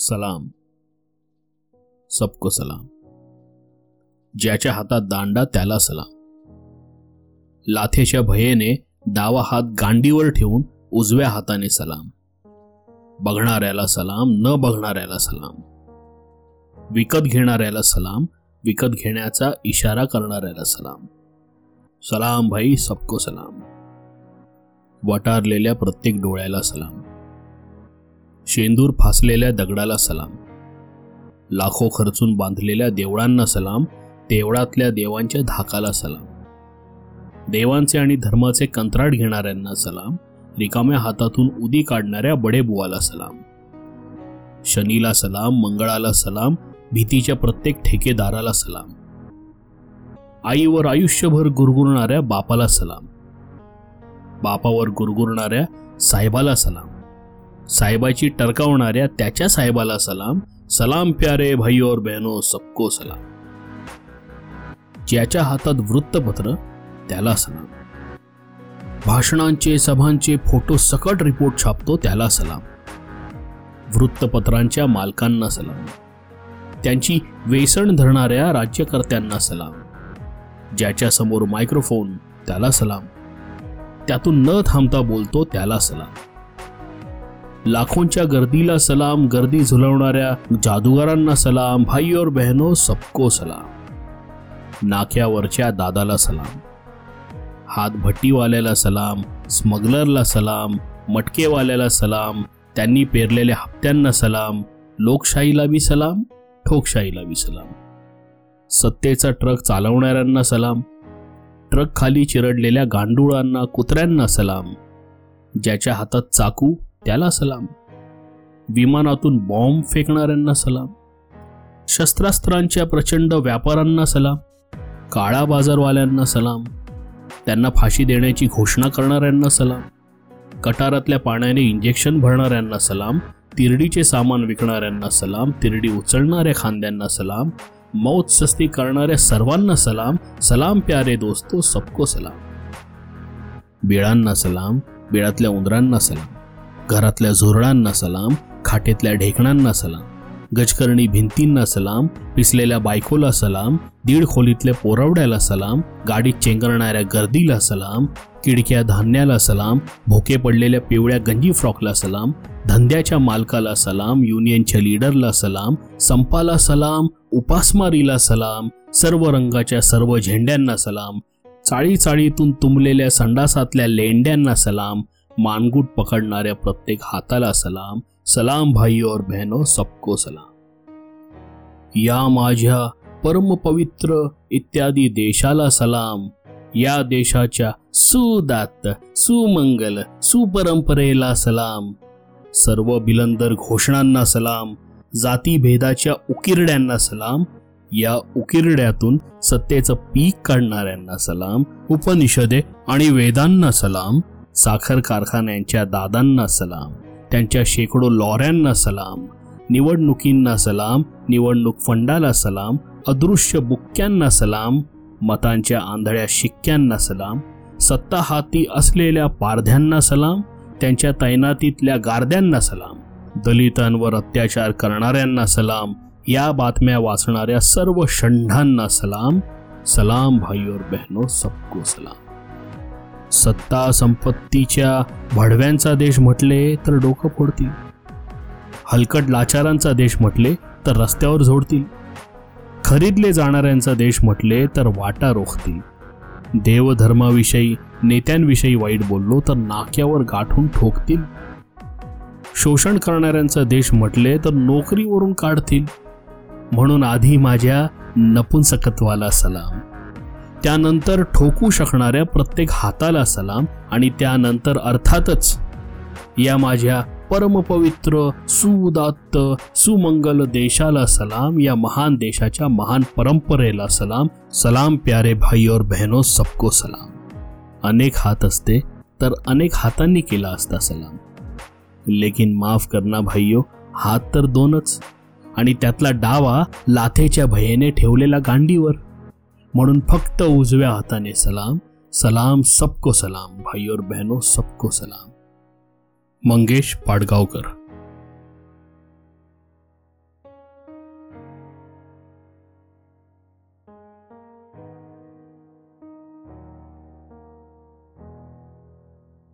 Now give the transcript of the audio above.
सलाम. सबको सलाम. ज्याच्या हातात दांडा त्याला सलाम. लाथेच्या भयेने डावा हात गांडीवर ठेवून उजव्या हाताने सलाम. बघणाऱ्याला सलाम न बघणाऱ्याला सलाम. विकत घेणाऱ्याला सलाम विकत घेण्याचा इशारा करणाऱ्याला सलाम. सलाम भाई सबको सलाम. वटारलेल्या प्रत्येक डोळ्याला सलाम. शेंदूर फासलेल्या दगडाला सलाम. लाखो खर्चून बांधलेल्या देवळांना सलाम देवळातल्या देवांच्या धाकाला सलाम. देवांचे आणि धर्माचे कंत्राट घेणाऱ्यांना सलाम रिकाम्या हातातून उदी काढणाऱ्या बडेबुवाला सलाम. शनीला सलाम मंगळाला सलाम भीतीच्या प्रत्येक ठेकेदाराला सलाम. आईवर आयुष्यभर गुरगुरणाऱ्या बापाला सलाम. बापावर गुरगुरणाऱ्या साहेबाला सलाम. साहेबाची टरकावणाऱ्या त्याच्या साहेबाला सलाम. सलाम प्यारे भाई और बहनो सबको सलाम. ज्याच्या हातात वृत्तपत्र त्याला सलाम. भाषणांचे सभांचे फोटो सकट रिपोर्ट छापतो त्याला सलाम. वृत्तपत्रांच्या मालकांना सलाम. त्यांची वेसण धरणाऱ्या राज्यकर्त्यांना सलाम. ज्याच्या समोर मायक्रोफोन त्याला सलाम. त्यातून न थांबता बोलतो त्याला सलाम. लाखोंच्या गर्दीला सलाम गर्दी झुलवणाऱ्या जादूगारांना सलाम भाई और बहनो सबको सलाम. नाक्यावरच्या दादाला सलाम. हातभट्टीवाल्याला सलाम स्मगलरला सलाम मटकेवाल्याला सलाम त्यांनी पेरलेल्या हप्त्यांना सलाम लोकशाहीला बी सलाम ठोकशाहीला बी सलाम. सत्तेचा ट्रक चालवणाऱ्यांना सलाम ट्रक खाली चिरडलेल्या गांडुळांना कुत्र्यांना सलाम ज्याच्या हातात चाकू त्याला सलाम. विमानातून बॉम्ब फेकणाऱ्यांना सलाम. शस्त्रास्त्रांच्या प्रचंड व्यापाऱ्यांना सलाम. काळा बाजारवाल्यांना सलाम. त्यांना फाशी देण्याची घोषणा करणाऱ्यांना सलाम. कटारातल्या पाण्याने इंजेक्शन भरणाऱ्यांना सलाम. तिरडीचे सामान विकणाऱ्यांना सलाम. तिरडी उचलणाऱ्या खांद्यांना सलाम. मौत सस्ती करणाऱ्या सर्वांना सलाम. सलाम प्यारे दोस्तो सबको सलाम. बिळांना सलाम. बिळातल्या उंदरांना सलाम. घरातल्या झुरळांना सलाम खाटेतल्या ढेकणांना सलाम गजकर्णी भिंतींना सलाम पिसलेल्या बायकोला सलाम दीड खोलीतल्या पोरवड्याला सलाम गाडीत चेंगरणाऱ्या गर्दीला सलाम किडक्या धान्याला सलाम भोके पडलेल्या पिवळ्या गंजी फ्रॉकला सलाम धंद्याच्या मालकाला सलाम युनियनच्या लीडरला सलाम संपाला सलाम उपासमारीला सलाम सर्व रंगाच्या सर्व झेंड्यांना सलाम चाळी चाळीतून तुंबलेल्या संडासातल्या लेंड्यांना सलाम मानगूट पकडणाऱ्या प्रत्येक हाताला सलाम. सलाम भाई और बहनो सबको सलाम. या माझ्या परमपवित्र इत्यादी देशाला सलाम. या देशाच्या सुदात सुमंगल सुपरंपरेला सलाम. सर्व बिलंदर घोषणांना सलाम. जातीभेदाच्या उकिरड्यांना सलाम. या उकिरड्यातून सत्तेचं पीक काढणाऱ्यांना सलाम. उपनिषदे आणि वेदांना सलाम. साखर कारखान्यांच्या दादांना सलाम त्यांच्या शेकडो लॉऱ्यांना सलाम निवडणुकींना सलाम निवडणूक फंडाला सलाम अदृश्य बुक्क्यांना सलाम मतांच्या आंधळ्या शिक्क्यांना सलाम सत्ता हाती असलेल्या पारध्यांना सलाम त्यांच्या तैनातीतल्या गारद्यांना सलाम दलितांवर अत्याचार करणाऱ्यांना सलाम या बातम्या वाचणाऱ्या सर्व षंढांना सलाम. सलाम भाई और बहनो सबको सलाम. सत्ता संपत्तीच्या भडव्यांचा देश म्हटले तर डोकं फोडतील. हलकट लाचारांचा देश म्हटले तर रस्त्यावर झोडतील. खरीदले जाणाऱ्यांचा देश म्हटले तर वाटा रोखतील. देवधर्माविषयी नेत्यांविषयी वाईट बोललो तर नाक्यावर गाठून ठोकतील. शोषण करणाऱ्यांचा देश म्हटले तर नोकरीवरून काढतील. म्हणून आधी माझ्या नपुंसकत्वाला सलाम. त्यानंतर ठोकू शकणाऱ्या प्रत्येक हाताला सलाम आणि त्यानंतर अर्थातच या माझ्या परमपवित्र सुदात्त सुमंगल देशाला सलाम या महान देशाच्या महान परंपरेला सलाम. सलाम प्यारे भाई और बहनो सबको सलाम. अनेक हात असते तर अनेक हातांनी केला असता सलाम. लेकिन माफ करना भाईयो हात तर दोनच. आणि त्यातला डावा लाथेच्या भयेने ठेवलेला गांडीवर. म्हणून फक्त उजव्या हाताने सलाम सलाम सबको सलाम भाई और बहनो सबको सलाम. मंगेश पाडगावकर.